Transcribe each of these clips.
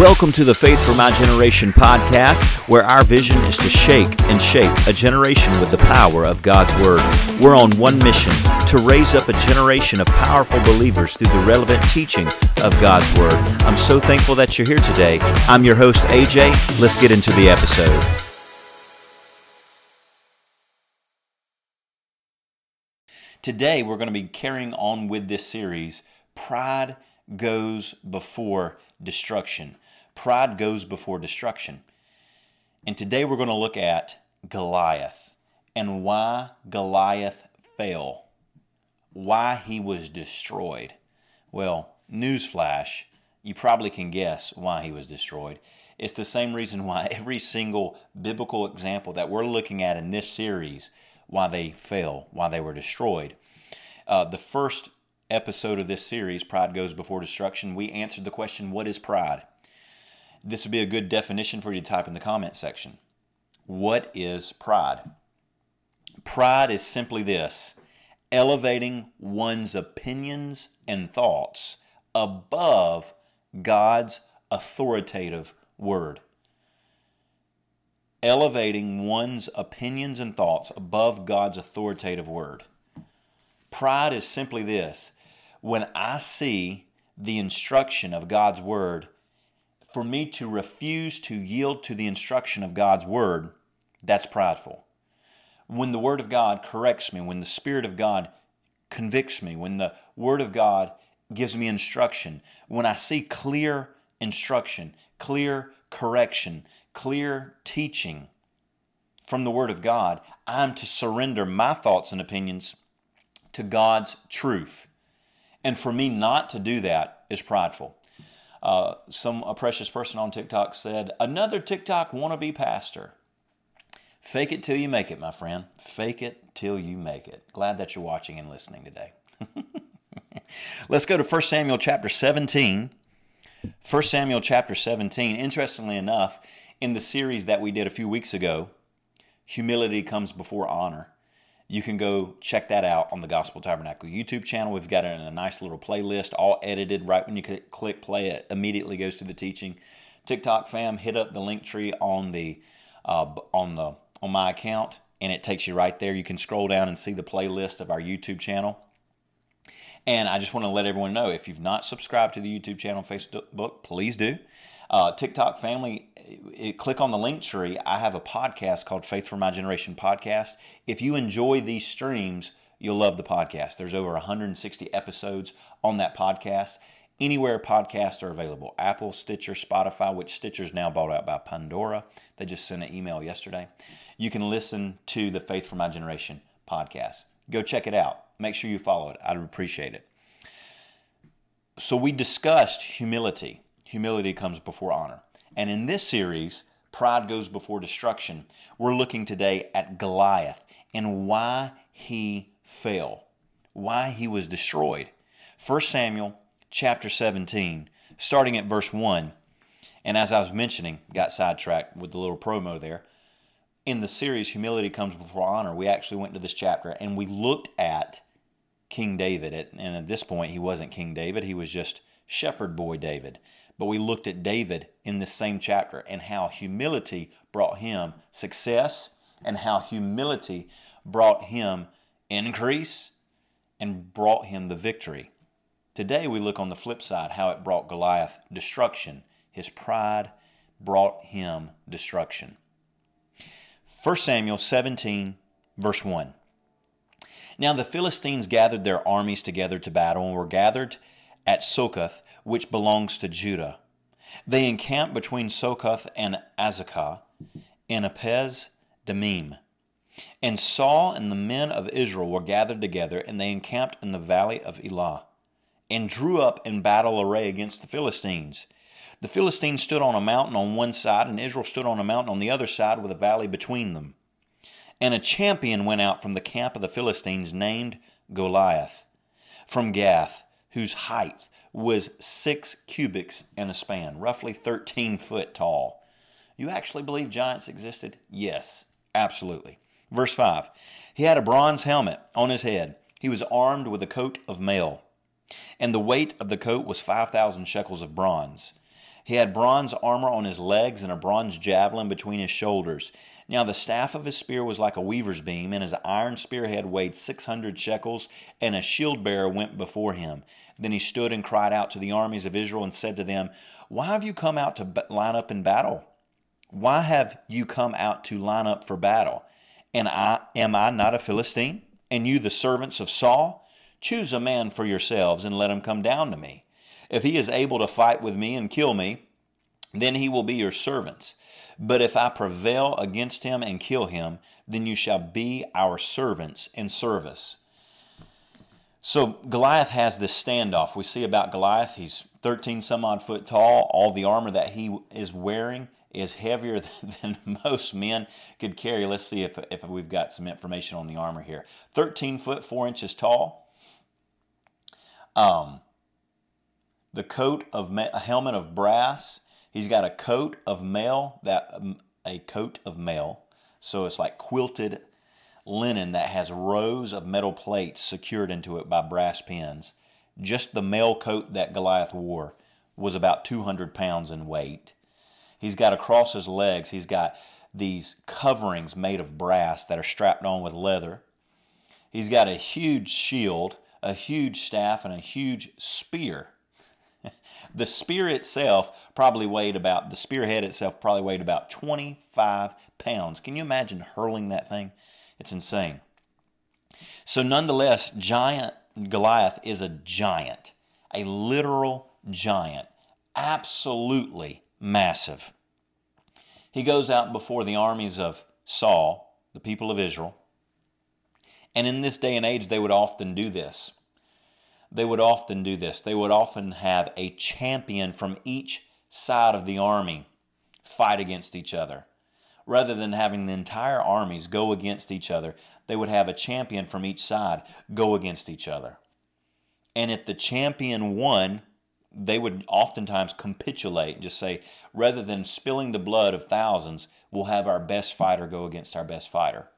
Welcome to the Faith for My Generation podcast, where our vision is to shake and shape a generation with the power of God's Word. We're on one mission to raise up a generation of powerful believers through the relevant teaching of God's Word. I'm so thankful that you're here today. I'm your host, AJ. Let's get into the episode. Today, we're going to be carrying on with this series Pride Goes Before Destruction. Pride goes before destruction. And today we're going to look at Goliath and why Goliath fell, why he was destroyed. Well, newsflash, you probably can guess why he was destroyed. It's the same reason why every single biblical example that we're looking at in this series, why they fell, why they were destroyed. Uh, the first episode of this series, Pride Goes Before Destruction, we answered the question, What is pride? This would be a good definition for you to type in the comment section. What is pride? Pride is simply this elevating one's opinions and thoughts above God's authoritative word. Elevating one's opinions and thoughts above God's authoritative word. Pride is simply this when I see the instruction of God's word for me to refuse to yield to the instruction of God's word, that's prideful. When the word of God corrects me, when the spirit of God convicts me, when the word of God gives me instruction, when I see clear instruction, clear correction, clear teaching from the word of God, I'm to surrender my thoughts and opinions to God's truth. And for me not to do that is prideful. Uh, some a precious person on TikTok said, "Another TikTok wannabe pastor." Fake it till you make it, my friend. Fake it till you make it. Glad that you're watching and listening today. Let's go to 1 Samuel chapter 17. 1 Samuel chapter 17. Interestingly enough, in the series that we did a few weeks ago, humility comes before honor you can go check that out on the Gospel Tabernacle YouTube channel. We've got it in a nice little playlist, all edited. Right when you click play, it immediately goes to the teaching. TikTok fam, hit up the link tree on the uh, on the on my account, and it takes you right there. You can scroll down and see the playlist of our YouTube channel. And I just want to let everyone know if you've not subscribed to the YouTube channel, Facebook, please do. Uh, TikTok family, it, click on the link tree. I have a podcast called Faith for My Generation podcast. If you enjoy these streams, you'll love the podcast. There's over 160 episodes on that podcast. Anywhere podcasts are available Apple, Stitcher, Spotify, which Stitcher's now bought out by Pandora. They just sent an email yesterday. You can listen to the Faith for My Generation podcast. Go check it out. Make sure you follow it. I'd appreciate it. So, we discussed humility humility comes before honor. And in this series, Pride Goes Before Destruction, we're looking today at Goliath and why he fell, why he was destroyed. 1 Samuel chapter 17, starting at verse 1. And as I was mentioning, got sidetracked with the little promo there. In the series, Humility Comes Before Honor, we actually went to this chapter and we looked at King David. And at this point, he wasn't King David, he was just shepherd boy David. But we looked at David in this same chapter and how humility brought him success and how humility brought him increase and brought him the victory. Today we look on the flip side how it brought Goliath destruction. His pride brought him destruction. 1 Samuel 17, verse 1. Now the Philistines gathered their armies together to battle and were gathered at Sokoth, which belongs to Judah. They encamped between Sokoth and Azekah in Ephes Dammim. And Saul and the men of Israel were gathered together, and they encamped in the valley of Elah, and drew up in battle array against the Philistines. The Philistines stood on a mountain on one side, and Israel stood on a mountain on the other side with a valley between them. And a champion went out from the camp of the Philistines named Goliath from Gath whose height was six cubits and a span, roughly 13 foot tall. You actually believe giants existed? Yes, absolutely. Verse 5 He had a bronze helmet on his head. He was armed with a coat of mail, and the weight of the coat was 5,000 shekels of bronze. He had bronze armor on his legs and a bronze javelin between his shoulders. Now the staff of his spear was like a weaver's beam, and his iron spearhead weighed six hundred shekels, and a shield bearer went before him. Then he stood and cried out to the armies of Israel and said to them, Why have you come out to line up in battle? Why have you come out to line up for battle? And I am I not a Philistine? And you the servants of Saul? Choose a man for yourselves and let him come down to me. If he is able to fight with me and kill me, then he will be your servants. But if I prevail against him and kill him, then you shall be our servants in service. So Goliath has this standoff. We see about Goliath, he's 13 some odd foot tall. All the armor that he is wearing is heavier than most men could carry. Let's see if, if we've got some information on the armor here. 13 foot 4 inches tall. Um, the coat of a helmet of brass. He's got a coat of mail that um, a coat of mail. So it's like quilted linen that has rows of metal plates secured into it by brass pins. Just the mail coat that Goliath wore was about 200 pounds in weight. He's got across his legs, he's got these coverings made of brass that are strapped on with leather. He's got a huge shield, a huge staff, and a huge spear. the spear itself probably weighed about, the spearhead itself probably weighed about 25 pounds. Can you imagine hurling that thing? It's insane. So, nonetheless, giant Goliath is a giant, a literal giant, absolutely massive. He goes out before the armies of Saul, the people of Israel. And in this day and age, they would often do this. They would often do this. They would often have a champion from each side of the army fight against each other. Rather than having the entire armies go against each other, they would have a champion from each side go against each other. And if the champion won, they would oftentimes capitulate and just say, rather than spilling the blood of thousands, we'll have our best fighter go against our best fighter.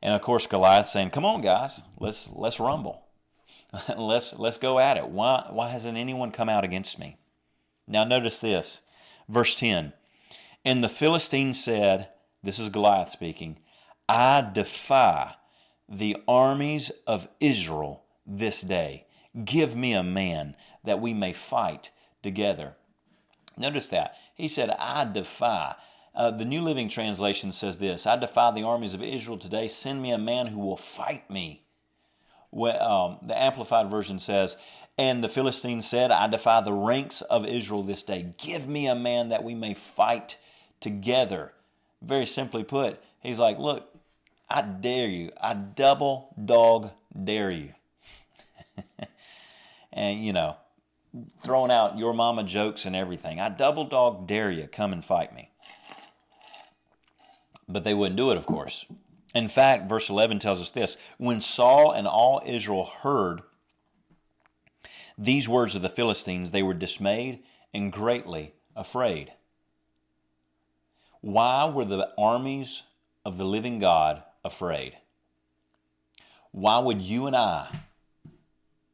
And of course, Goliath saying, "Come on, guys, let's let's rumble, let's let's go at it. Why why hasn't anyone come out against me?" Now notice this, verse ten. And the Philistine said, "This is Goliath speaking. I defy the armies of Israel this day." Give me a man that we may fight together. Notice that. He said, I defy. Uh, the New Living Translation says this I defy the armies of Israel today. Send me a man who will fight me. Um, the Amplified Version says, And the Philistines said, I defy the ranks of Israel this day. Give me a man that we may fight together. Very simply put, he's like, Look, I dare you. I double dog dare you. and you know, throwing out your mama jokes and everything. I double dog dare you, come and fight me. But they wouldn't do it, of course. In fact, verse 11 tells us this When Saul and all Israel heard these words of the Philistines, they were dismayed and greatly afraid. Why were the armies of the living God afraid? Why would you and I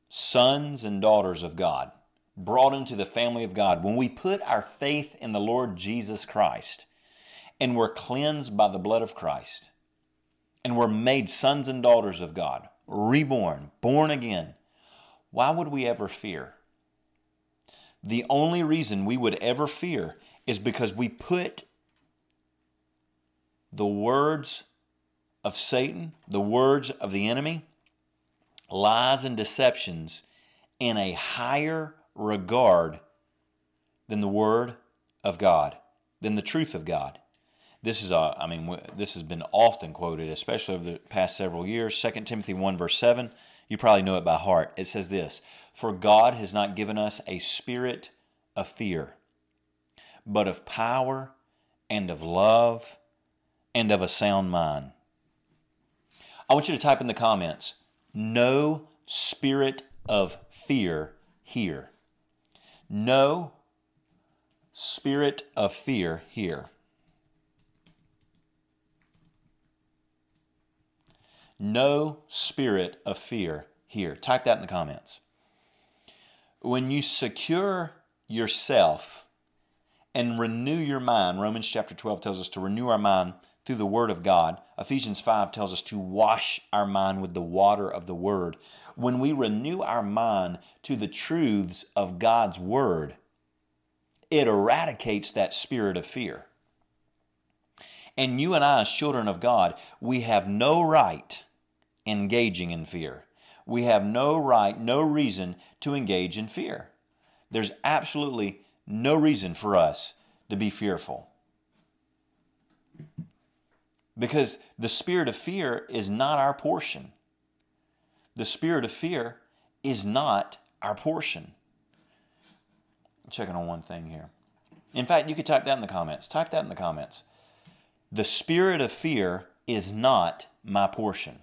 sons and daughters of God, brought into the family of God, when we put our faith in the Lord Jesus Christ and we're cleansed by the blood of Christ and we're made sons and daughters of God, reborn, born again, why would we ever fear? The only reason we would ever fear is because we put the words of Satan, the words of the enemy, lies and deceptions in a higher regard than the Word of God, than the truth of God. This is, a, I mean, this has been often quoted, especially over the past several years. 2 Timothy 1, verse 7, you probably know it by heart. It says this For God has not given us a spirit of fear, but of power and of love and of a sound mind. I want you to type in the comments no spirit of fear here. No spirit of fear here. No spirit of fear here. Type that in the comments. When you secure yourself and renew your mind. Romans chapter 12 tells us to renew our mind through the Word of God. Ephesians 5 tells us to wash our mind with the water of the Word. When we renew our mind to the truths of God's Word, it eradicates that spirit of fear. And you and I, as children of God, we have no right engaging in fear. We have no right, no reason to engage in fear. There's absolutely no reason for us to be fearful. Because the spirit of fear is not our portion. The spirit of fear is not our portion. I'm checking on one thing here. In fact, you could type that in the comments. Type that in the comments. The spirit of fear is not my portion.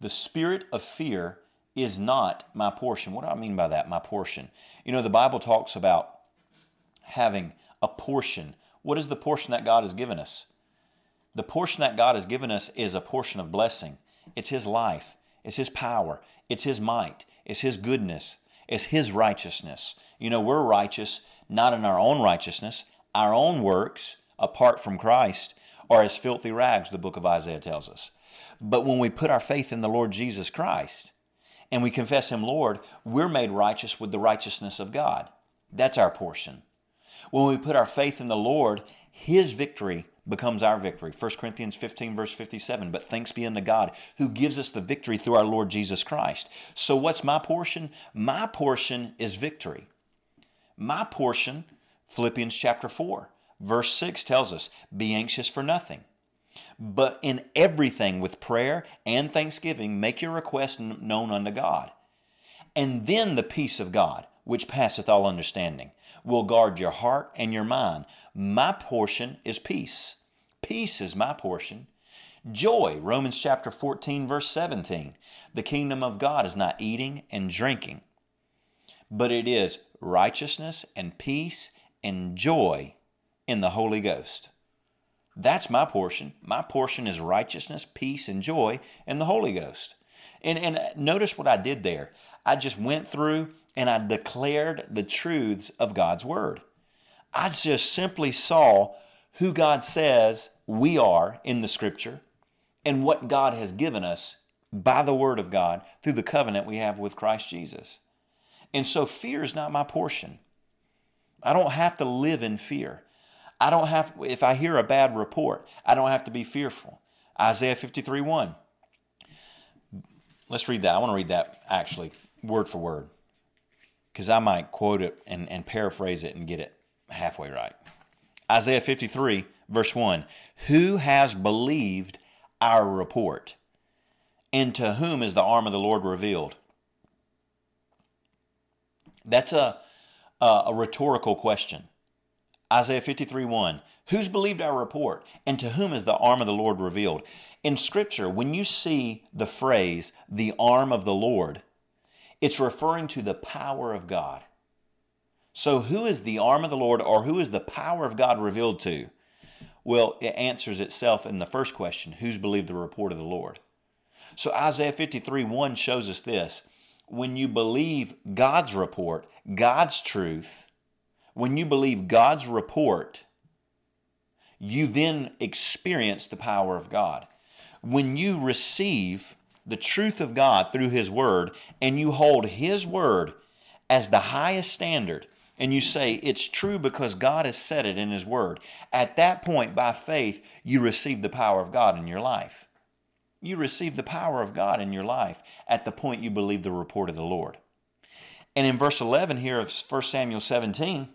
The spirit of fear is not my portion. What do I mean by that? My portion. You know, the Bible talks about having a portion. What is the portion that God has given us? The portion that God has given us is a portion of blessing. It's His life, it's His power, it's His might, it's His goodness, it's His righteousness. You know, we're righteous not in our own righteousness, our own works apart from Christ are as filthy rags, the book of Isaiah tells us. But when we put our faith in the Lord Jesus Christ and we confess Him Lord, we're made righteous with the righteousness of God. That's our portion. When we put our faith in the Lord, His victory becomes our victory. 1 Corinthians 15, verse 57. But thanks be unto God who gives us the victory through our Lord Jesus Christ. So, what's my portion? My portion is victory. My portion, Philippians chapter 4, verse 6 tells us, Be anxious for nothing. But in everything with prayer and thanksgiving, make your request known unto God. And then the peace of God, which passeth all understanding, will guard your heart and your mind. My portion is peace. Peace is my portion. Joy, Romans chapter 14, verse 17. The kingdom of God is not eating and drinking, but it is righteousness and peace and joy in the Holy Ghost. That's my portion. My portion is righteousness, peace, and joy in the Holy Ghost. And, and notice what I did there. I just went through and I declared the truths of God's Word. I just simply saw who God says we are in the Scripture and what God has given us by the Word of God through the covenant we have with Christ Jesus. And so fear is not my portion. I don't have to live in fear. I don't have, if I hear a bad report, I don't have to be fearful. Isaiah 53 1. Let's read that. I want to read that actually, word for word because I might quote it and, and paraphrase it and get it halfway right. Isaiah 53, verse 1 Who has believed our report? And to whom is the arm of the Lord revealed? That's a, a, a rhetorical question. Isaiah 53 1. Who's believed our report? And to whom is the arm of the Lord revealed? In Scripture, when you see the phrase, the arm of the Lord, it's referring to the power of God. So, who is the arm of the Lord or who is the power of God revealed to? Well, it answers itself in the first question who's believed the report of the Lord? So, Isaiah 53 1 shows us this. When you believe God's report, God's truth, when you believe God's report, you then experience the power of God. When you receive the truth of God through His Word, and you hold His Word as the highest standard, and you say it's true because God has said it in His Word, at that point, by faith, you receive the power of God in your life. You receive the power of God in your life at the point you believe the report of the Lord. And in verse 11 here of 1 Samuel 17,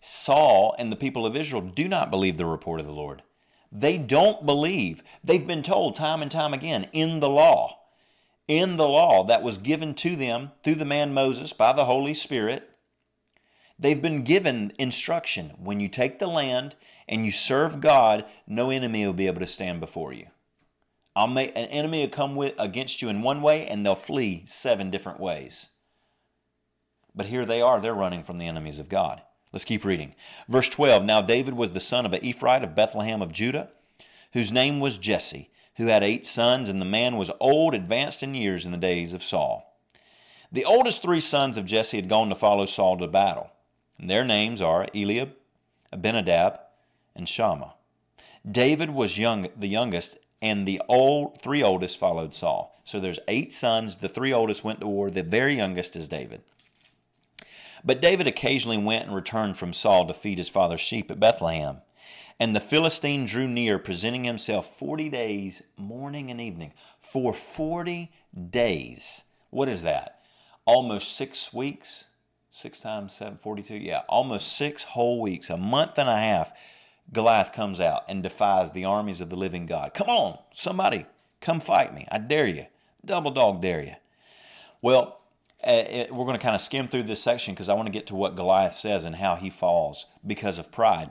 Saul and the people of Israel do not believe the report of the Lord. They don't believe. They've been told time and time again in the law, in the law that was given to them through the man Moses by the Holy Spirit. They've been given instruction when you take the land and you serve God, no enemy will be able to stand before you. I'll make an enemy will come with, against you in one way and they'll flee seven different ways. But here they are, they're running from the enemies of God. Let's keep reading. Verse 12 Now David was the son of an Ephraite of Bethlehem of Judah, whose name was Jesse, who had eight sons, and the man was old, advanced in years in the days of Saul. The oldest three sons of Jesse had gone to follow Saul to battle. And their names are Eliab, Abinadab, and Shammah. David was young, the youngest, and the old three oldest followed Saul. So there's eight sons. The three oldest went to war. The very youngest is David. But David occasionally went and returned from Saul to feed his father's sheep at Bethlehem. And the Philistine drew near, presenting himself 40 days, morning and evening. For 40 days. What is that? Almost six weeks? Six times seven, 42? Yeah, almost six whole weeks, a month and a half. Goliath comes out and defies the armies of the living God. Come on, somebody, come fight me. I dare you. Double dog dare you. Well, uh, we're going to kind of skim through this section because I want to get to what Goliath says and how he falls because of pride.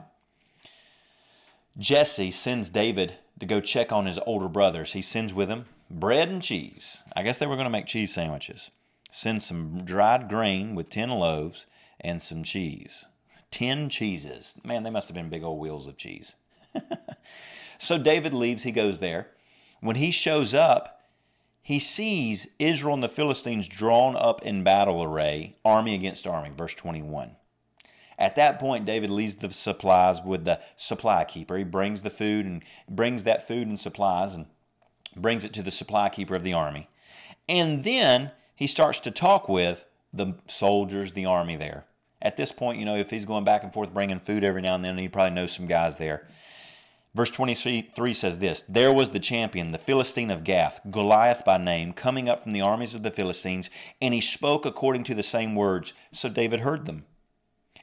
Jesse sends David to go check on his older brothers. He sends with him bread and cheese. I guess they were going to make cheese sandwiches. Sends some dried grain with 10 loaves and some cheese. 10 cheeses. Man, they must have been big old wheels of cheese. so David leaves, he goes there. When he shows up, he sees Israel and the Philistines drawn up in battle array, army against army, verse 21. At that point, David leaves the supplies with the supply keeper. He brings the food and brings that food and supplies and brings it to the supply keeper of the army. And then he starts to talk with the soldiers, the army there. At this point, you know, if he's going back and forth bringing food every now and then, he probably knows some guys there. Verse 23 says this There was the champion, the Philistine of Gath, Goliath by name, coming up from the armies of the Philistines, and he spoke according to the same words. So David heard them.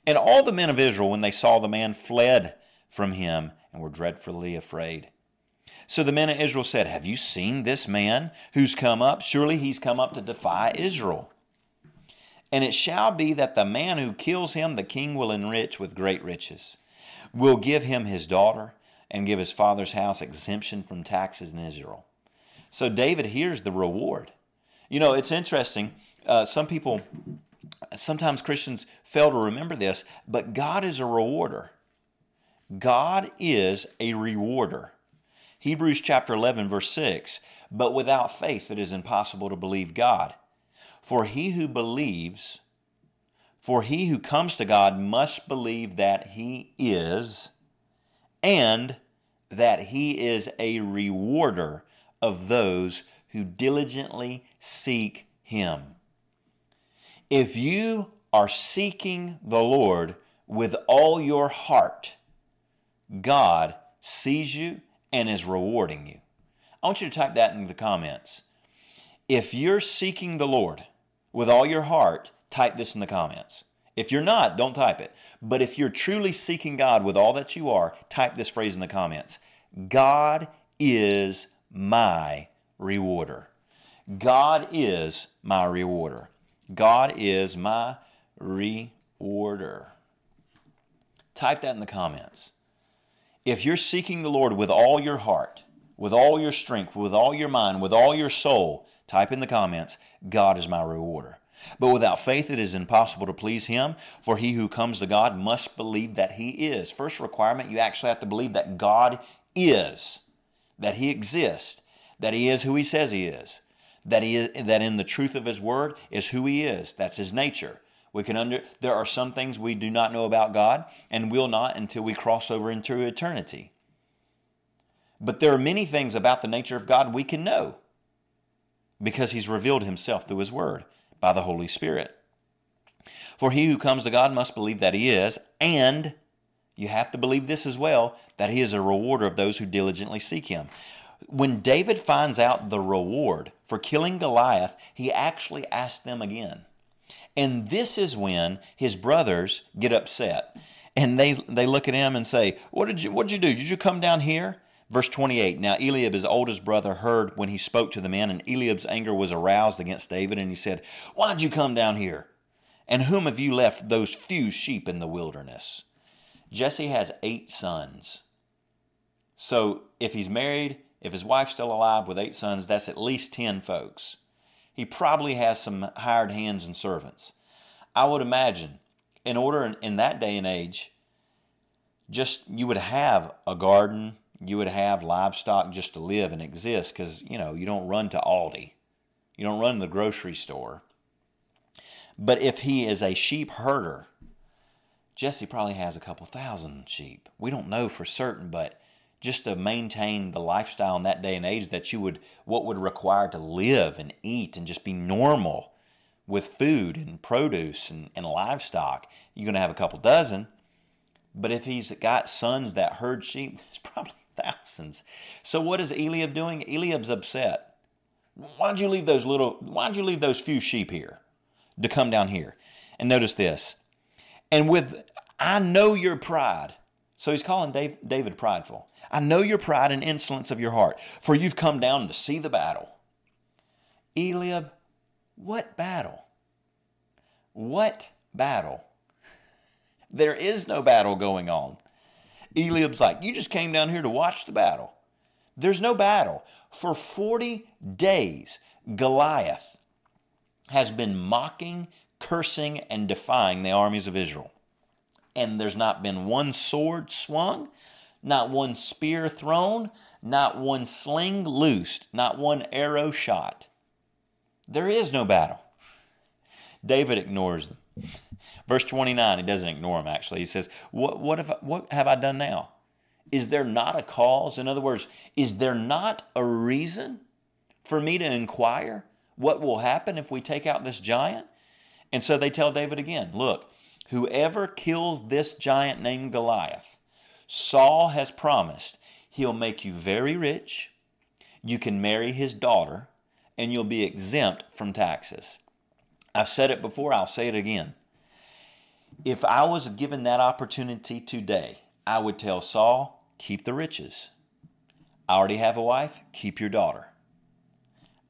And all the men of Israel, when they saw the man, fled from him and were dreadfully afraid. So the men of Israel said, Have you seen this man who's come up? Surely he's come up to defy Israel. And it shall be that the man who kills him, the king will enrich with great riches, will give him his daughter, and give his father's house exemption from taxes in Israel. So David hears the reward. You know, it's interesting. Uh, some people sometimes Christians fail to remember this, but God is a rewarder. God is a rewarder. Hebrews chapter 11, verse 6 But without faith it is impossible to believe God. For he who believes, for he who comes to God must believe that he is, and that he is a rewarder of those who diligently seek him. If you are seeking the Lord with all your heart, God sees you and is rewarding you. I want you to type that in the comments. If you're seeking the Lord with all your heart, type this in the comments. If you're not, don't type it. But if you're truly seeking God with all that you are, type this phrase in the comments God is my rewarder. God is my rewarder. God is my rewarder. Type that in the comments. If you're seeking the Lord with all your heart, with all your strength, with all your mind, with all your soul, type in the comments, God is my rewarder. But without faith it is impossible to please Him, for he who comes to God must believe that He is. First requirement, you actually have to believe that God is, that He exists, that He is who He says He is that he is, that in the truth of his word is who he is. That's his nature. We can under there are some things we do not know about God and will not until we cross over into eternity. But there are many things about the nature of God we can know because he's revealed himself through his word by the Holy Spirit. For he who comes to God must believe that he is, and you have to believe this as well, that he is a rewarder of those who diligently seek him. When David finds out the reward for killing Goliath, he actually asks them again. And this is when his brothers get upset. And they, they look at him and say, What did you what did you do? Did you come down here? Verse 28 Now Eliab, his oldest brother, heard when he spoke to the men, and Eliab's anger was aroused against David, and he said, Why did you come down here? And whom have you left those few sheep in the wilderness? Jesse has eight sons. So if he's married, if his wife's still alive with eight sons, that's at least 10 folks. He probably has some hired hands and servants. I would imagine, in order in, in that day and age, just you would have a garden, you would have livestock just to live and exist because, you know, you don't run to Aldi, you don't run to the grocery store. But if he is a sheep herder, Jesse probably has a couple thousand sheep. We don't know for certain, but just to maintain the lifestyle in that day and age that you would, what would require to live and eat and just be normal with food and produce and, and livestock, you're going to have a couple dozen. But if he's got sons that herd sheep, there's probably thousands. So what is Eliab doing? Eliab's upset. Why'd you leave those little, why'd you leave those few sheep here to come down here? And notice this. And with, I know your pride. So he's calling Dave, David prideful. I know your pride and insolence of your heart, for you've come down to see the battle. Eliab, what battle? What battle? There is no battle going on. Eliab's like, You just came down here to watch the battle. There's no battle. For 40 days, Goliath has been mocking, cursing, and defying the armies of Israel. And there's not been one sword swung, not one spear thrown, not one sling loosed, not one arrow shot. There is no battle. David ignores them. Verse 29, he doesn't ignore them actually. He says, What, what, have, I, what have I done now? Is there not a cause? In other words, is there not a reason for me to inquire what will happen if we take out this giant? And so they tell David again, Look, whoever kills this giant named Goliath, Saul has promised he'll make you very rich, you can marry his daughter, and you'll be exempt from taxes. I've said it before, I'll say it again. If I was given that opportunity today, I would tell Saul, keep the riches. I already have a wife, keep your daughter.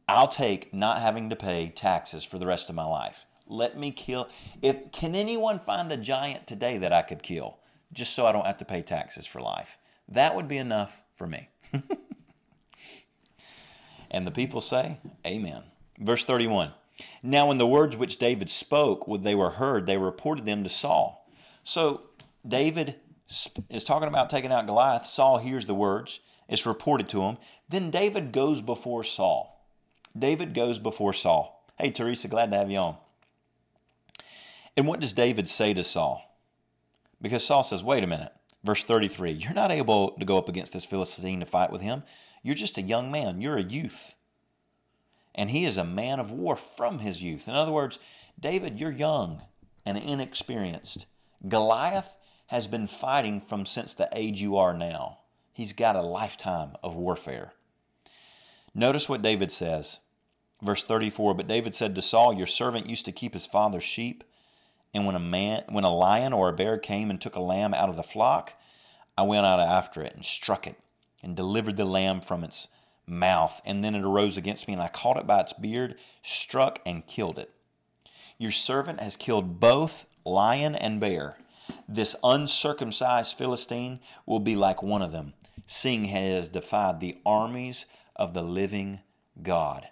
I'll take not having to pay taxes for the rest of my life. Let me kill. If can anyone find a giant today that I could kill just so I don't have to pay taxes for life? That would be enough for me. and the people say, Amen. Verse 31. Now, when the words which David spoke, when they were heard, they reported them to Saul. So David is talking about taking out Goliath. Saul hears the words. It's reported to him. Then David goes before Saul. David goes before Saul. Hey, Teresa, glad to have you on. And what does David say to Saul? Because Saul says, wait a minute. Verse 33 You're not able to go up against this Philistine to fight with him. You're just a young man. You're a youth and he is a man of war from his youth. In other words, David, you're young and inexperienced. Goliath has been fighting from since the age you are now. He's got a lifetime of warfare. Notice what David says. Verse 34, but David said to Saul, Your servant used to keep his father's sheep, and when a man when a lion or a bear came and took a lamb out of the flock, I went out after it and struck it, and delivered the lamb from its mouth, and then it arose against me, and I caught it by its beard, struck, and killed it. Your servant has killed both lion and bear. This uncircumcised Philistine will be like one of them, seeing he has defied the armies of the living God.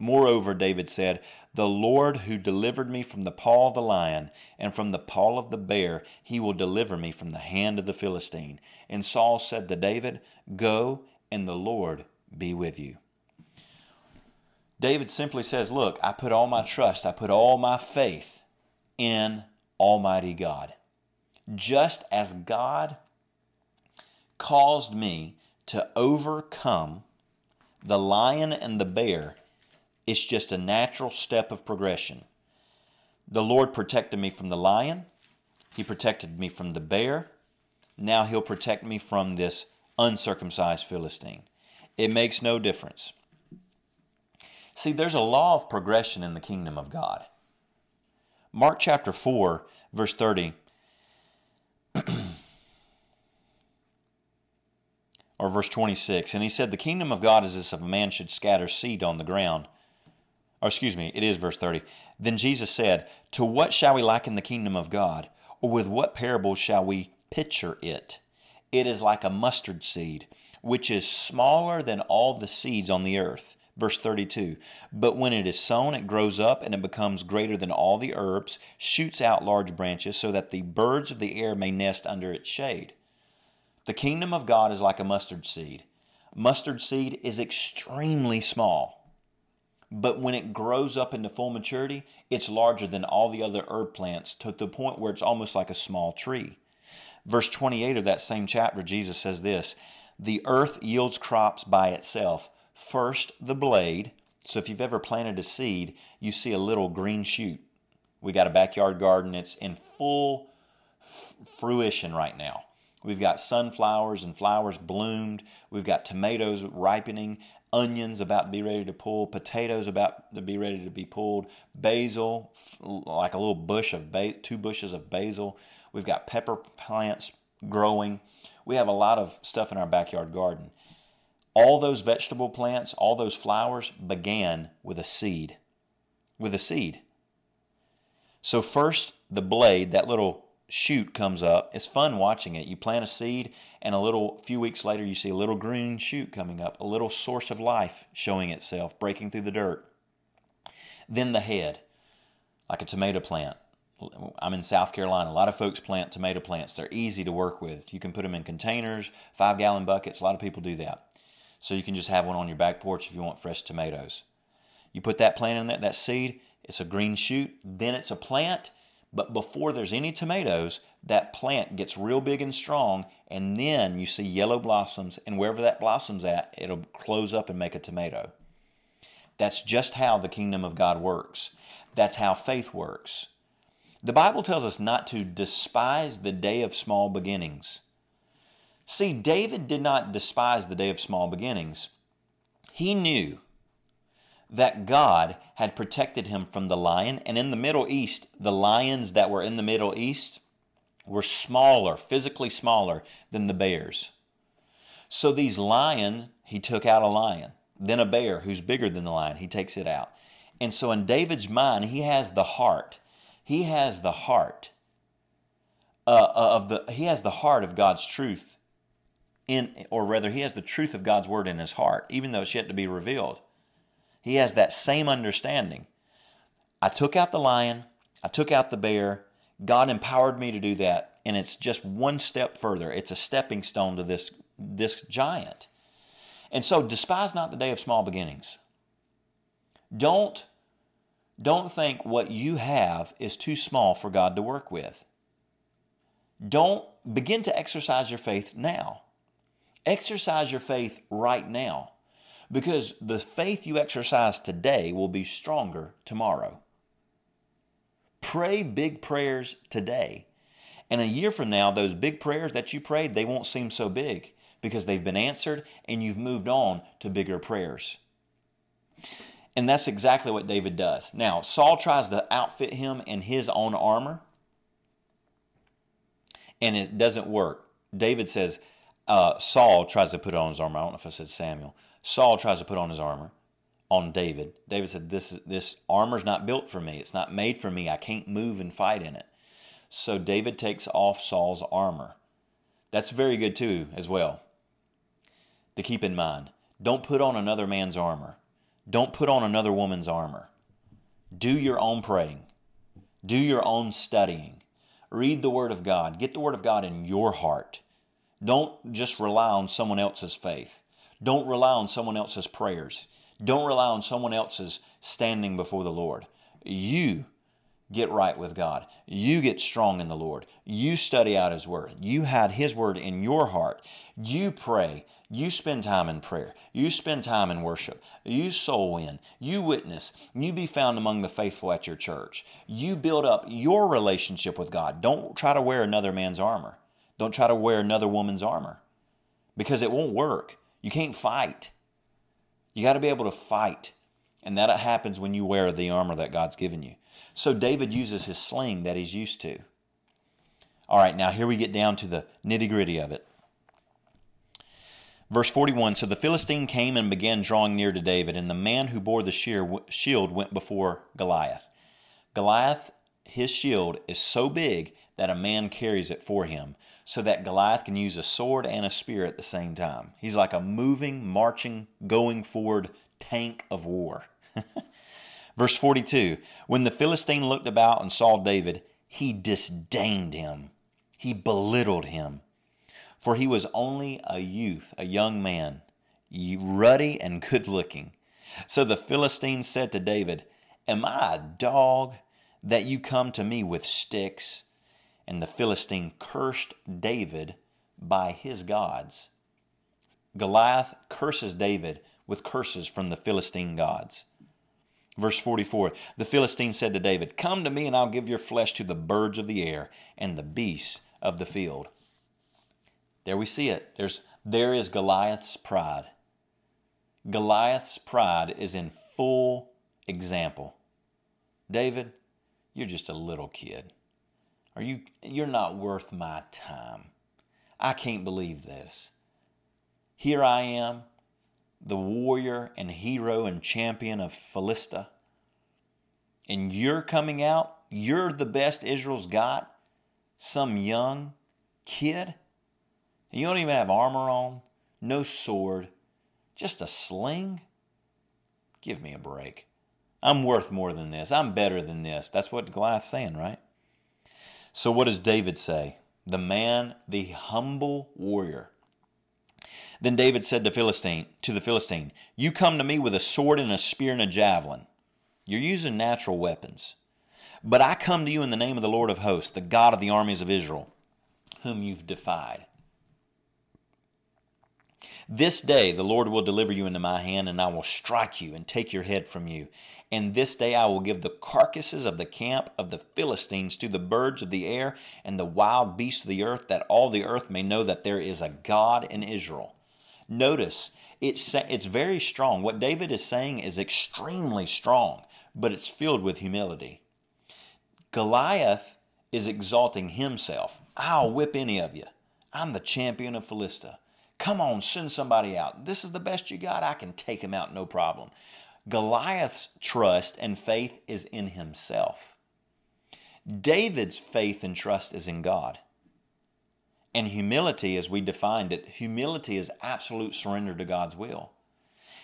Moreover, David said, The Lord who delivered me from the paw of the lion and from the paw of the bear, he will deliver me from the hand of the Philistine. And Saul said to David, Go, and the Lord be with you. David simply says, Look, I put all my trust, I put all my faith in Almighty God. Just as God caused me to overcome the lion and the bear, it's just a natural step of progression. The Lord protected me from the lion, He protected me from the bear. Now He'll protect me from this uncircumcised Philistine. It makes no difference. See, there's a law of progression in the kingdom of God. Mark chapter 4, verse 30. or verse 26. And he said, The kingdom of God is as if a man should scatter seed on the ground. Or excuse me, it is verse 30. Then Jesus said, To what shall we liken the kingdom of God? Or with what parable shall we picture it? It is like a mustard seed which is smaller than all the seeds on the earth. Verse 32 But when it is sown, it grows up and it becomes greater than all the herbs, shoots out large branches, so that the birds of the air may nest under its shade. The kingdom of God is like a mustard seed. Mustard seed is extremely small. But when it grows up into full maturity, it's larger than all the other herb plants to the point where it's almost like a small tree. Verse 28 of that same chapter, Jesus says this The earth yields crops by itself. First, the blade. So if you've ever planted a seed, you see a little green shoot. We got a backyard garden, it's in full fruition right now. We've got sunflowers and flowers bloomed. We've got tomatoes ripening, onions about to be ready to pull, potatoes about to be ready to be pulled, basil, like a little bush of two bushes of basil. We've got pepper plants growing. We have a lot of stuff in our backyard garden. All those vegetable plants, all those flowers began with a seed. With a seed. So, first, the blade, that little shoot comes up. It's fun watching it. You plant a seed, and a little few weeks later, you see a little green shoot coming up, a little source of life showing itself, breaking through the dirt. Then the head, like a tomato plant. I'm in South Carolina. A lot of folks plant tomato plants. They're easy to work with. You can put them in containers, five gallon buckets. A lot of people do that. So you can just have one on your back porch if you want fresh tomatoes. You put that plant in there, that seed, it's a green shoot, then it's a plant, but before there's any tomatoes, that plant gets real big and strong, and then you see yellow blossoms, and wherever that blossom's at, it'll close up and make a tomato. That's just how the kingdom of God works. That's how faith works. The Bible tells us not to despise the day of small beginnings. See, David did not despise the day of small beginnings. He knew that God had protected him from the lion. And in the Middle East, the lions that were in the Middle East were smaller, physically smaller than the bears. So these lion, he took out a lion. Then a bear who's bigger than the lion, he takes it out. And so in David's mind, he has the heart. He has the heart uh, uh of the he has the heart of God's truth in or rather he has the truth of God's word in his heart, even though it's yet to be revealed. He has that same understanding. I took out the lion, I took out the bear. God empowered me to do that, and it's just one step further. It's a stepping stone to this, this giant. And so despise not the day of small beginnings. Don't, don't think what you have is too small for God to work with. Don't begin to exercise your faith now. Exercise your faith right now because the faith you exercise today will be stronger tomorrow. Pray big prayers today. And a year from now, those big prayers that you prayed, they won't seem so big because they've been answered and you've moved on to bigger prayers. And that's exactly what David does. Now, Saul tries to outfit him in his own armor, and it doesn't work. David says, uh, Saul tries to put on his armor. I don't know if I said Samuel. Saul tries to put on his armor on David. David said, "This this armor's not built for me. It's not made for me. I can't move and fight in it." So David takes off Saul's armor. That's very good too, as well. To keep in mind, don't put on another man's armor. Don't put on another woman's armor. Do your own praying. Do your own studying. Read the Word of God. Get the Word of God in your heart. Don't just rely on someone else's faith. Don't rely on someone else's prayers. Don't rely on someone else's standing before the Lord. You get right with God. You get strong in the Lord. You study out His Word. You hide His Word in your heart. You pray. You spend time in prayer. You spend time in worship. You soul win. You witness. You be found among the faithful at your church. You build up your relationship with God. Don't try to wear another man's armor. Don't try to wear another woman's armor because it won't work. You can't fight. You got to be able to fight. And that happens when you wear the armor that God's given you. So David uses his sling that he's used to. All right, now here we get down to the nitty gritty of it. Verse 41 So the Philistine came and began drawing near to David, and the man who bore the shield went before Goliath. Goliath, his shield is so big that a man carries it for him so that Goliath can use a sword and a spear at the same time. He's like a moving, marching, going forward tank of war. Verse 42 When the Philistine looked about and saw David, he disdained him, he belittled him, for he was only a youth, a young man, ruddy and good looking. So the Philistine said to David, Am I a dog that you come to me with sticks? And the Philistine cursed David by his gods. Goliath curses David with curses from the Philistine gods. Verse 44 The Philistine said to David, Come to me, and I'll give your flesh to the birds of the air and the beasts of the field. There we see it. There's, there is Goliath's pride. Goliath's pride is in full example. David, you're just a little kid. Are you you're not worth my time. I can't believe this. Here I am, the warrior and hero and champion of Philistia. And you're coming out, you're the best Israel's got, some young kid. and You don't even have armor on, no sword, just a sling? Give me a break. I'm worth more than this. I'm better than this. That's what Goliath's saying, right? So what does David say? The man, the humble warrior. Then David said to Philistine, to the Philistine, "You come to me with a sword and a spear and a javelin. You're using natural weapons. But I come to you in the name of the Lord of hosts, the God of the armies of Israel, whom you've defied. This day the Lord will deliver you into my hand, and I will strike you and take your head from you. And this day I will give the carcasses of the camp of the Philistines to the birds of the air and the wild beasts of the earth, that all the earth may know that there is a God in Israel. Notice, it's, it's very strong. What David is saying is extremely strong, but it's filled with humility. Goliath is exalting himself. I'll whip any of you. I'm the champion of Philistia. Come on, send somebody out. This is the best you got. I can take him out, no problem. Goliath's trust and faith is in himself. David's faith and trust is in God. And humility, as we defined it, humility is absolute surrender to God's will.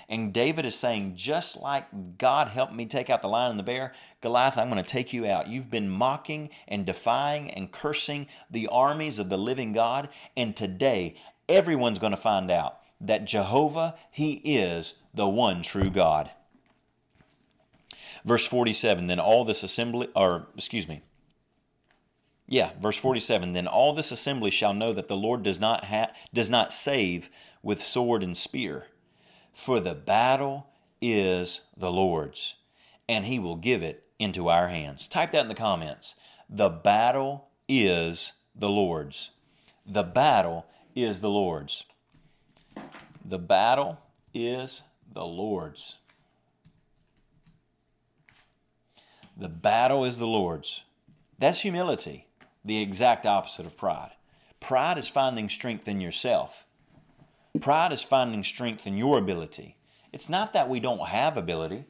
And David is saying, just like God helped me take out the lion and the bear, Goliath, I'm going to take you out. You've been mocking and defying and cursing the armies of the living God. And today, everyone's going to find out that Jehovah, He is the one true God. Verse 47 Then all this assembly, or excuse me, yeah, verse 47 Then all this assembly shall know that the Lord does not, ha- does not save with sword and spear, for the battle is the Lord's, and he will give it into our hands. Type that in the comments. The battle is the Lord's. The battle is the Lord's. The battle is the Lord's. The battle is the Lord's. That's humility, the exact opposite of pride. Pride is finding strength in yourself. Pride is finding strength in your ability. It's not that we don't have ability.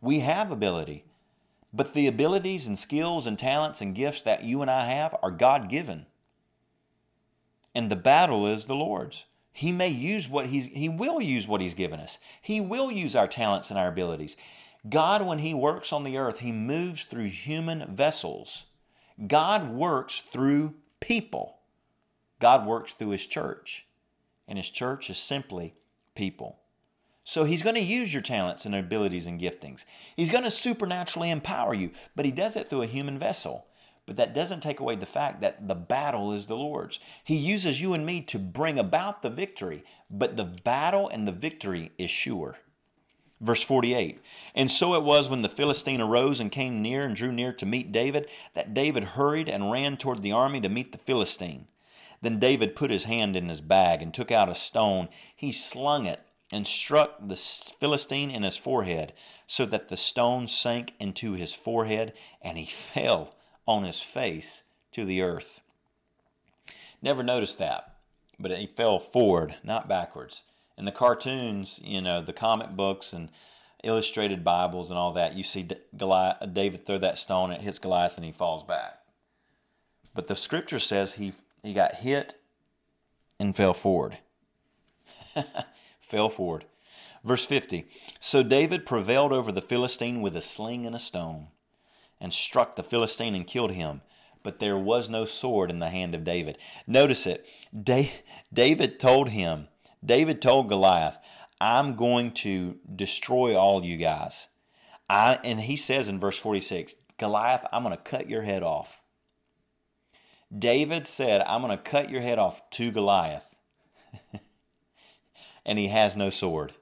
We have ability. But the abilities and skills and talents and gifts that you and I have are God given. And the battle is the Lord's. He may use what he's he will use what he's given us. He will use our talents and our abilities. God, when He works on the earth, He moves through human vessels. God works through people. God works through His church. And His church is simply people. So He's going to use your talents and abilities and giftings. He's going to supernaturally empower you, but He does it through a human vessel. But that doesn't take away the fact that the battle is the Lord's. He uses you and me to bring about the victory, but the battle and the victory is sure. Verse 48 And so it was when the Philistine arose and came near and drew near to meet David, that David hurried and ran toward the army to meet the Philistine. Then David put his hand in his bag and took out a stone. He slung it and struck the Philistine in his forehead, so that the stone sank into his forehead, and he fell on his face to the earth. Never noticed that, but he fell forward, not backwards in the cartoons, you know, the comic books and illustrated Bibles and all that, you see Goliath, David throw that stone, it hits Goliath, and he falls back. But the scripture says he he got hit and fell forward. fell forward. Verse 50 So David prevailed over the Philistine with a sling and a stone, and struck the Philistine and killed him. But there was no sword in the hand of David. Notice it. David told him, David told Goliath, I'm going to destroy all you guys. I and he says in verse 46, Goliath, I'm going to cut your head off. David said, I'm going to cut your head off to Goliath. and he has no sword.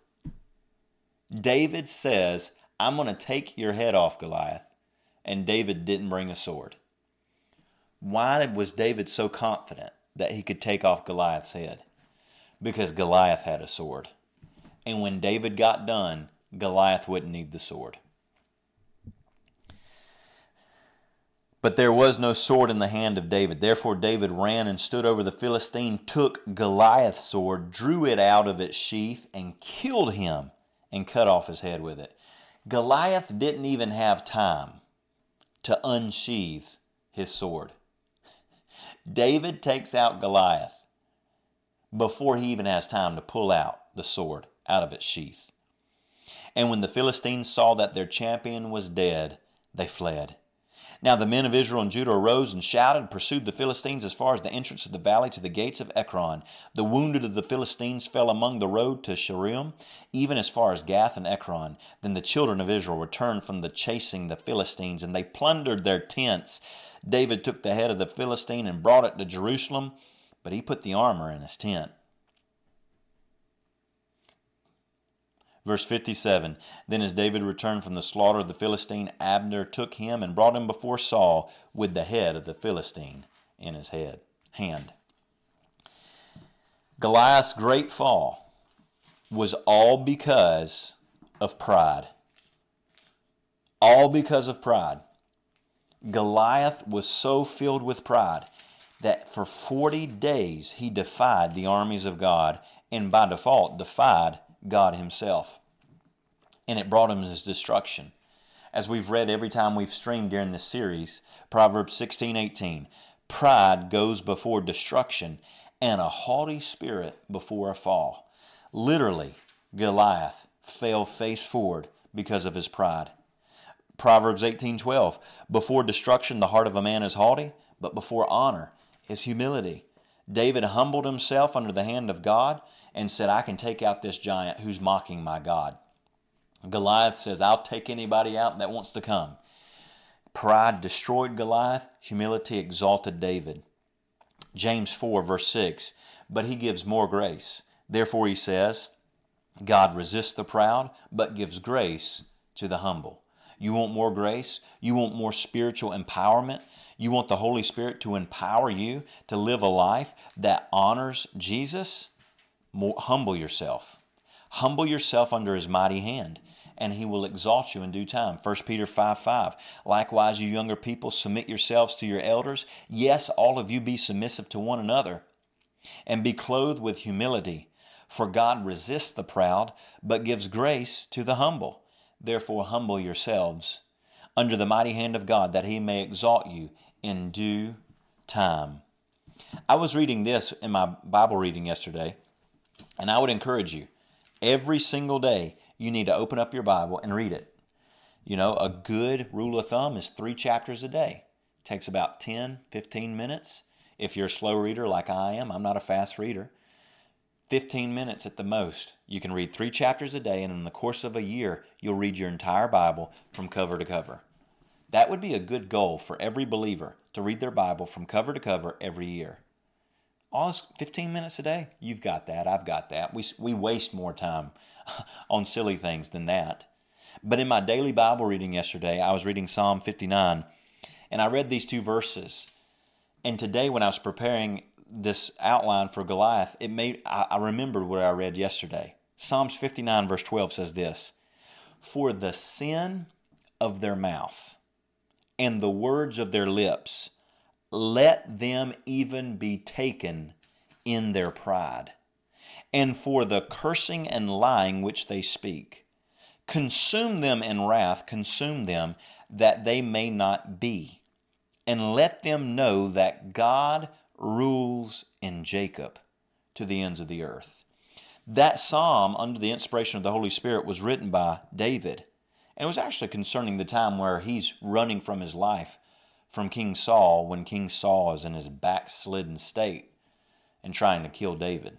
David says, I'm going to take your head off, Goliath. And David didn't bring a sword. Why was David so confident that he could take off Goliath's head? Because Goliath had a sword. And when David got done, Goliath wouldn't need the sword. But there was no sword in the hand of David. Therefore, David ran and stood over the Philistine, took Goliath's sword, drew it out of its sheath, and killed him and cut off his head with it. Goliath didn't even have time to unsheath his sword. David takes out Goliath before he even has time to pull out the sword out of its sheath. And when the Philistines saw that their champion was dead, they fled. Now the men of Israel and Judah arose and shouted and pursued the Philistines as far as the entrance of the valley to the gates of Ekron. The wounded of the Philistines fell among the road to Shaaraim, even as far as Gath and Ekron. Then the children of Israel returned from the chasing the Philistines, and they plundered their tents. David took the head of the Philistine and brought it to Jerusalem, but he put the armor in his tent. Verse 57 Then as David returned from the slaughter of the Philistine, Abner took him and brought him before Saul with the head of the Philistine in his head hand. Goliath's great fall was all because of pride. All because of pride. Goliath was so filled with pride that for 40 days he defied the armies of God and by default defied God Himself. And it brought him his destruction. As we've read every time we've streamed during this series, Proverbs 16 18. Pride goes before destruction, and a haughty spirit before a fall. Literally, Goliath fell face forward because of his pride. Proverbs 18:12 Before destruction the heart of a man is haughty, but before honor is humility. David humbled himself under the hand of God and said, I can take out this giant who's mocking my God. Goliath says, I'll take anybody out that wants to come. Pride destroyed Goliath, humility exalted David. James 4, verse 6, but he gives more grace. Therefore, he says, God resists the proud, but gives grace to the humble. You want more grace? You want more spiritual empowerment? You want the Holy Spirit to empower you to live a life that honors Jesus? More, humble yourself. Humble yourself under his mighty hand, and he will exalt you in due time. 1 Peter 5 5. Likewise, you younger people, submit yourselves to your elders. Yes, all of you be submissive to one another, and be clothed with humility. For God resists the proud, but gives grace to the humble. Therefore, humble yourselves under the mighty hand of God, that he may exalt you in due time. I was reading this in my Bible reading yesterday, and I would encourage you every single day you need to open up your Bible and read it. You know, a good rule of thumb is three chapters a day. It takes about 10, 15 minutes. If you're a slow reader like I am, I'm not a fast reader. 15 minutes at the most. You can read three chapters a day, and in the course of a year, you'll read your entire Bible from cover to cover. That would be a good goal for every believer to read their Bible from cover to cover every year. All this 15 minutes a day, you've got that. I've got that. We, we waste more time on silly things than that. But in my daily Bible reading yesterday, I was reading Psalm 59, and I read these two verses. And today, when I was preparing this outline for Goliath, it made I, I remembered what I read yesterday. Psalms 59, verse 12 says this For the sin of their mouth and the words of their lips, let them even be taken in their pride. And for the cursing and lying which they speak, consume them in wrath, consume them, that they may not be. And let them know that God rules in Jacob to the ends of the earth. That psalm, under the inspiration of the Holy Spirit, was written by David. And it was actually concerning the time where he's running from his life from King Saul when King Saul is in his backslidden state and trying to kill David.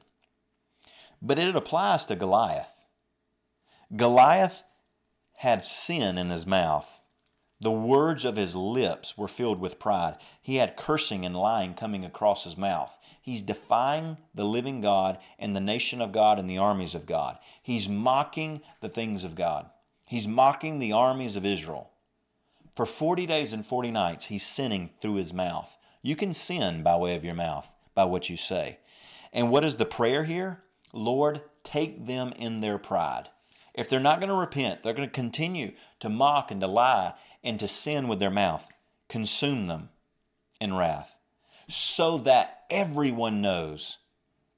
But it applies to Goliath. Goliath had sin in his mouth. The words of his lips were filled with pride. He had cursing and lying coming across his mouth. He's defying the living God and the nation of God and the armies of God. He's mocking the things of God. He's mocking the armies of Israel. For 40 days and 40 nights, he's sinning through his mouth. You can sin by way of your mouth, by what you say. And what is the prayer here? Lord, take them in their pride. If they're not going to repent, they're going to continue to mock and to lie and to sin with their mouth. Consume them in wrath, so that everyone knows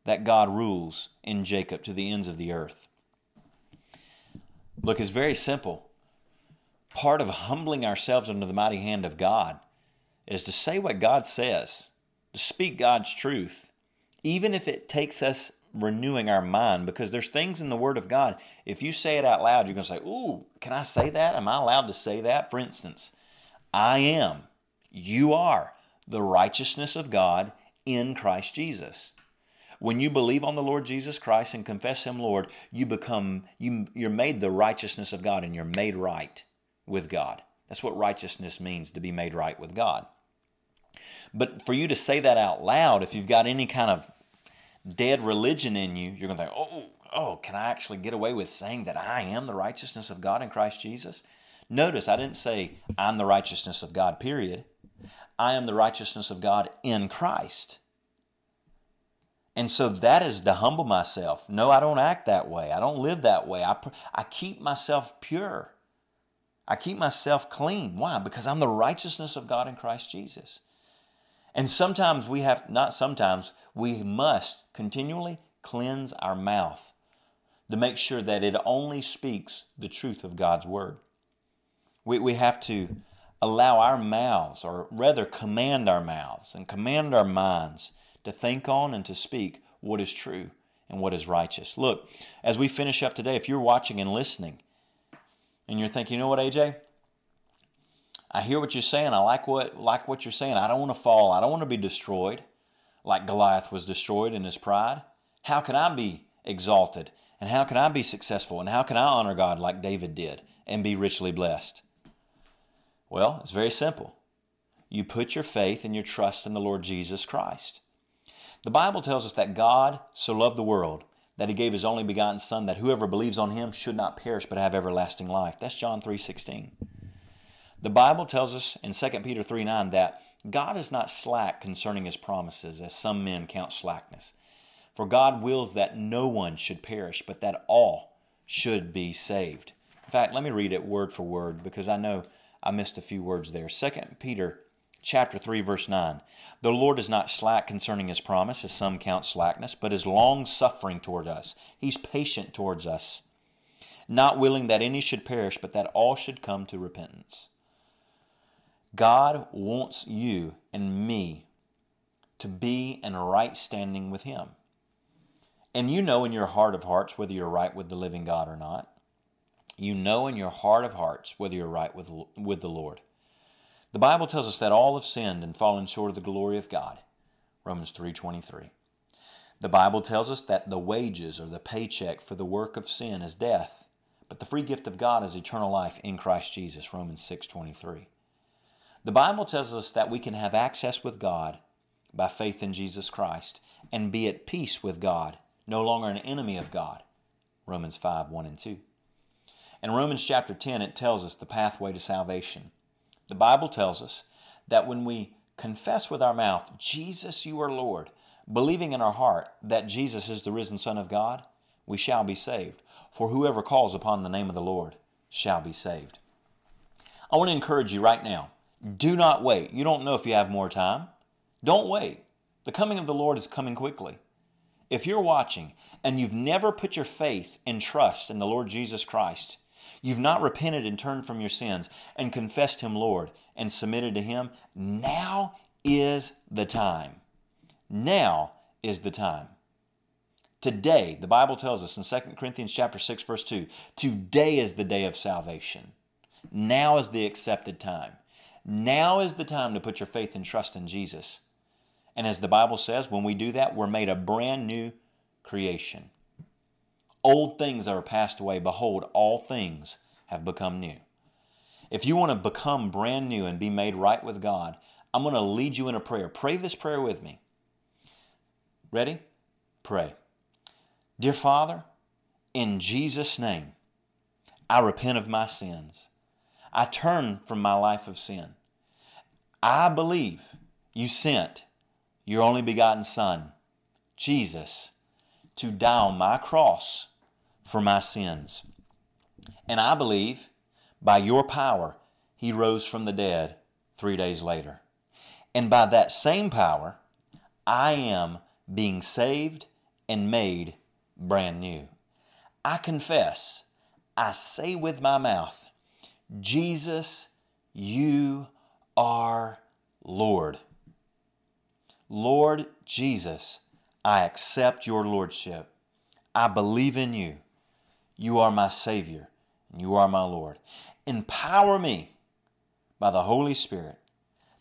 that God rules in Jacob to the ends of the earth. Look, it's very simple. Part of humbling ourselves under the mighty hand of God is to say what God says, to speak God's truth, even if it takes us renewing our mind because there's things in the Word of God. If you say it out loud, you're going to say, Ooh, can I say that? Am I allowed to say that? For instance, I am, you are the righteousness of God in Christ Jesus. When you believe on the Lord Jesus Christ and confess Him Lord, you become, you, you're made the righteousness of God and you're made right with God. That's what righteousness means to be made right with God. But for you to say that out loud, if you've got any kind of dead religion in you, you're going to think, oh, oh, can I actually get away with saying that I am the righteousness of God in Christ Jesus? Notice I didn't say I'm the righteousness of God, period. I am the righteousness of God in Christ. And so that is to humble myself. No, I don't act that way. I don't live that way. I, I keep myself pure. I keep myself clean. Why? Because I'm the righteousness of God in Christ Jesus. And sometimes we have, not sometimes, we must continually cleanse our mouth to make sure that it only speaks the truth of God's Word. We, we have to allow our mouths, or rather command our mouths and command our minds to think on and to speak what is true and what is righteous. Look, as we finish up today, if you're watching and listening and you're thinking, you know what, AJ? I hear what you're saying. I like what like what you're saying. I don't want to fall. I don't want to be destroyed like Goliath was destroyed in his pride. How can I be exalted? And how can I be successful? And how can I honor God like David did and be richly blessed? Well, it's very simple. You put your faith and your trust in the Lord Jesus Christ. The Bible tells us that God so loved the world that he gave his only begotten son that whoever believes on him should not perish but have everlasting life. That's John 3:16. The Bible tells us in 2 Peter 3 9 that God is not slack concerning his promises, as some men count slackness. For God wills that no one should perish, but that all should be saved. In fact, let me read it word for word because I know I missed a few words there. 2 Peter chapter 3 verse 9 the lord is not slack concerning his promise as some count slackness but is long suffering toward us he's patient towards us not willing that any should perish but that all should come to repentance God wants you and me to be in a right standing with Him. And you know in your heart of hearts whether you're right with the living God or not. You know in your heart of hearts whether you're right with, with the Lord. The Bible tells us that all have sinned and fallen short of the glory of God. Romans 3:23. The Bible tells us that the wages or the paycheck for the work of sin is death, but the free gift of God is eternal life in Christ Jesus. Romans 6:23. The Bible tells us that we can have access with God by faith in Jesus Christ and be at peace with God, no longer an enemy of God. Romans 5 1 and 2. In Romans chapter 10, it tells us the pathway to salvation. The Bible tells us that when we confess with our mouth, Jesus, you are Lord, believing in our heart that Jesus is the risen Son of God, we shall be saved. For whoever calls upon the name of the Lord shall be saved. I want to encourage you right now do not wait. You don't know if you have more time. Don't wait. The coming of the Lord is coming quickly. If you're watching and you've never put your faith and trust in the Lord Jesus Christ, you've not repented and turned from your sins and confessed Him Lord and submitted to Him, now is the time. Now is the time. Today, the Bible tells us in 2 Corinthians chapter 6 verse 2, today is the day of salvation. Now is the accepted time. Now is the time to put your faith and trust in Jesus. And as the Bible says, when we do that, we're made a brand new creation. Old things are passed away. Behold, all things have become new. If you want to become brand new and be made right with God, I'm going to lead you in a prayer. Pray this prayer with me. Ready? Pray. Dear Father, in Jesus' name, I repent of my sins. I turn from my life of sin. I believe you sent your only begotten Son, Jesus, to die on my cross for my sins. And I believe by your power, he rose from the dead three days later. And by that same power, I am being saved and made brand new. I confess, I say with my mouth, Jesus, you are Lord. Lord Jesus, I accept your Lordship. I believe in you. You are my Savior and you are my Lord. Empower me by the Holy Spirit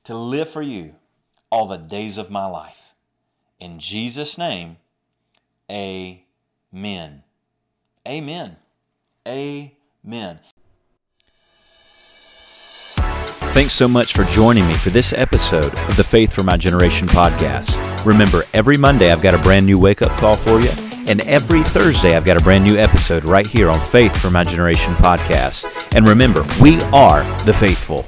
to live for you all the days of my life. In Jesus' name, amen. Amen. Amen. Thanks so much for joining me for this episode of the Faith for My Generation podcast. Remember, every Monday I've got a brand new wake up call for you, and every Thursday I've got a brand new episode right here on Faith for My Generation podcast. And remember, we are the faithful.